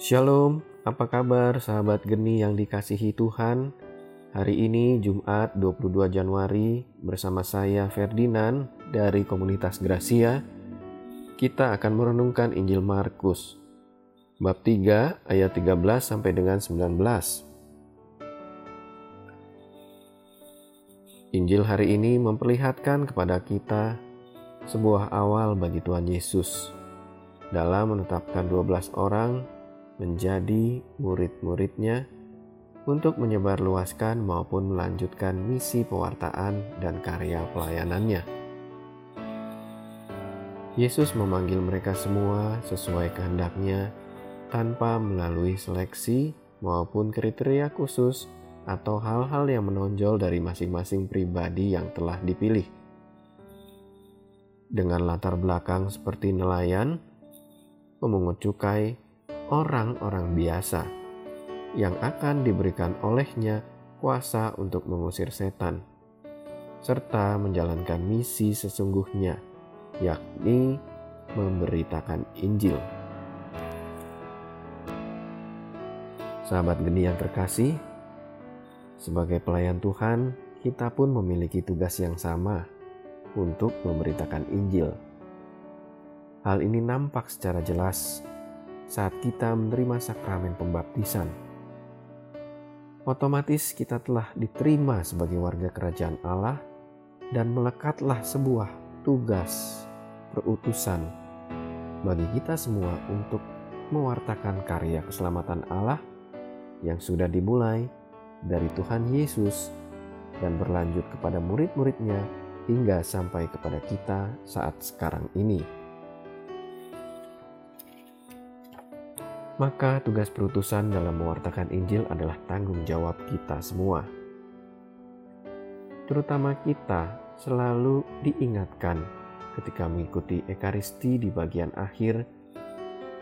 Shalom, apa kabar sahabat geni yang dikasihi Tuhan? Hari ini Jumat 22 Januari bersama saya Ferdinand dari komunitas Gracia. Kita akan merenungkan Injil Markus bab 3 ayat 13 sampai dengan 19. Injil hari ini memperlihatkan kepada kita sebuah awal bagi Tuhan Yesus dalam menetapkan 12 orang menjadi murid-muridnya untuk menyebarluaskan maupun melanjutkan misi pewartaan dan karya pelayanannya. Yesus memanggil mereka semua sesuai kehendaknya tanpa melalui seleksi maupun kriteria khusus atau hal-hal yang menonjol dari masing-masing pribadi yang telah dipilih. Dengan latar belakang seperti nelayan, memungut cukai, orang-orang biasa yang akan diberikan olehnya kuasa untuk mengusir setan, serta menjalankan misi sesungguhnya, yakni memberitakan Injil. Sahabat geni yang terkasih, sebagai pelayan Tuhan, kita pun memiliki tugas yang sama untuk memberitakan Injil. Hal ini nampak secara jelas saat kita menerima sakramen pembaptisan. Otomatis kita telah diterima sebagai warga kerajaan Allah dan melekatlah sebuah tugas perutusan bagi kita semua untuk mewartakan karya keselamatan Allah yang sudah dimulai dari Tuhan Yesus dan berlanjut kepada murid-muridnya hingga sampai kepada kita saat sekarang ini. Maka tugas perutusan dalam mewartakan Injil adalah tanggung jawab kita semua. Terutama kita selalu diingatkan ketika mengikuti Ekaristi di bagian akhir,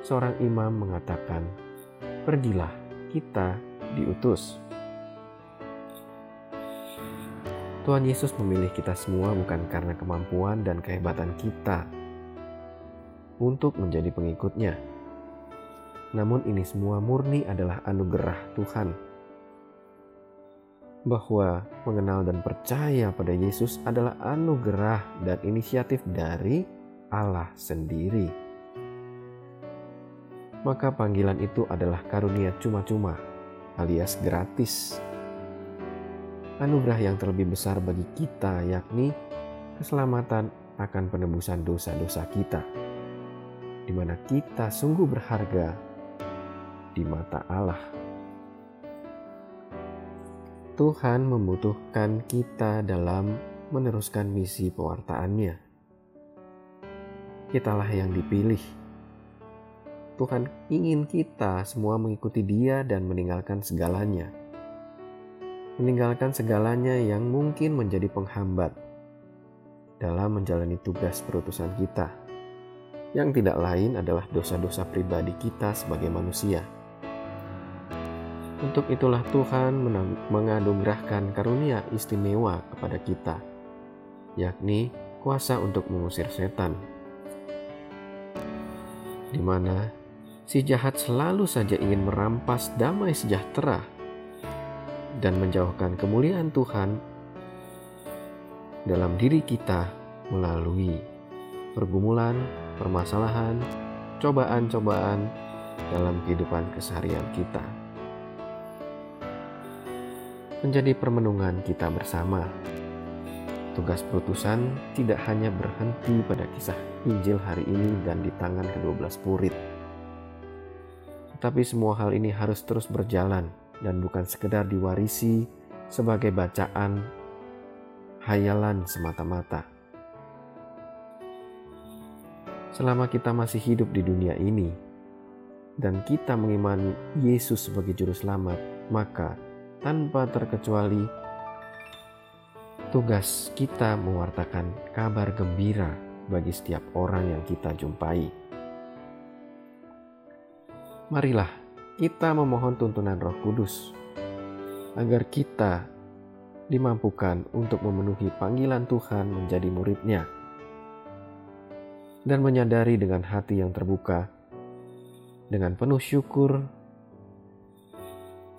seorang imam mengatakan, "Pergilah, kita diutus." Tuhan Yesus memilih kita semua bukan karena kemampuan dan kehebatan kita untuk menjadi pengikutnya. Namun ini semua murni adalah anugerah Tuhan. Bahwa mengenal dan percaya pada Yesus adalah anugerah dan inisiatif dari Allah sendiri. Maka panggilan itu adalah karunia cuma-cuma alias gratis anugerah yang terlebih besar bagi kita, yakni keselamatan akan penebusan dosa-dosa kita, di mana kita sungguh berharga di mata Allah. Tuhan membutuhkan kita dalam meneruskan misi pewartaannya. Kitalah yang dipilih. Tuhan ingin kita semua mengikuti Dia dan meninggalkan segalanya meninggalkan segalanya yang mungkin menjadi penghambat dalam menjalani tugas perutusan kita, yang tidak lain adalah dosa-dosa pribadi kita sebagai manusia. Untuk itulah Tuhan menganugerahkan karunia istimewa kepada kita, yakni kuasa untuk mengusir setan, di mana si jahat selalu saja ingin merampas damai sejahtera dan menjauhkan kemuliaan Tuhan dalam diri kita melalui pergumulan, permasalahan, cobaan-cobaan dalam kehidupan keseharian kita. Menjadi permenungan kita bersama. Tugas perutusan tidak hanya berhenti pada kisah Injil hari ini dan di tangan ke-12 murid. Tetapi semua hal ini harus terus berjalan dan bukan sekedar diwarisi sebagai bacaan hayalan semata-mata. Selama kita masih hidup di dunia ini dan kita mengimani Yesus sebagai juru selamat, maka tanpa terkecuali tugas kita mewartakan kabar gembira bagi setiap orang yang kita jumpai. Marilah kita memohon tuntunan Roh Kudus agar kita dimampukan untuk memenuhi panggilan Tuhan menjadi muridnya dan menyadari dengan hati yang terbuka dengan penuh syukur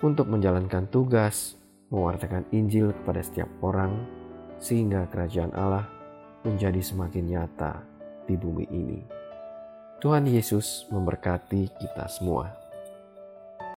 untuk menjalankan tugas mewartakan Injil kepada setiap orang sehingga kerajaan Allah menjadi semakin nyata di bumi ini. Tuhan Yesus memberkati kita semua.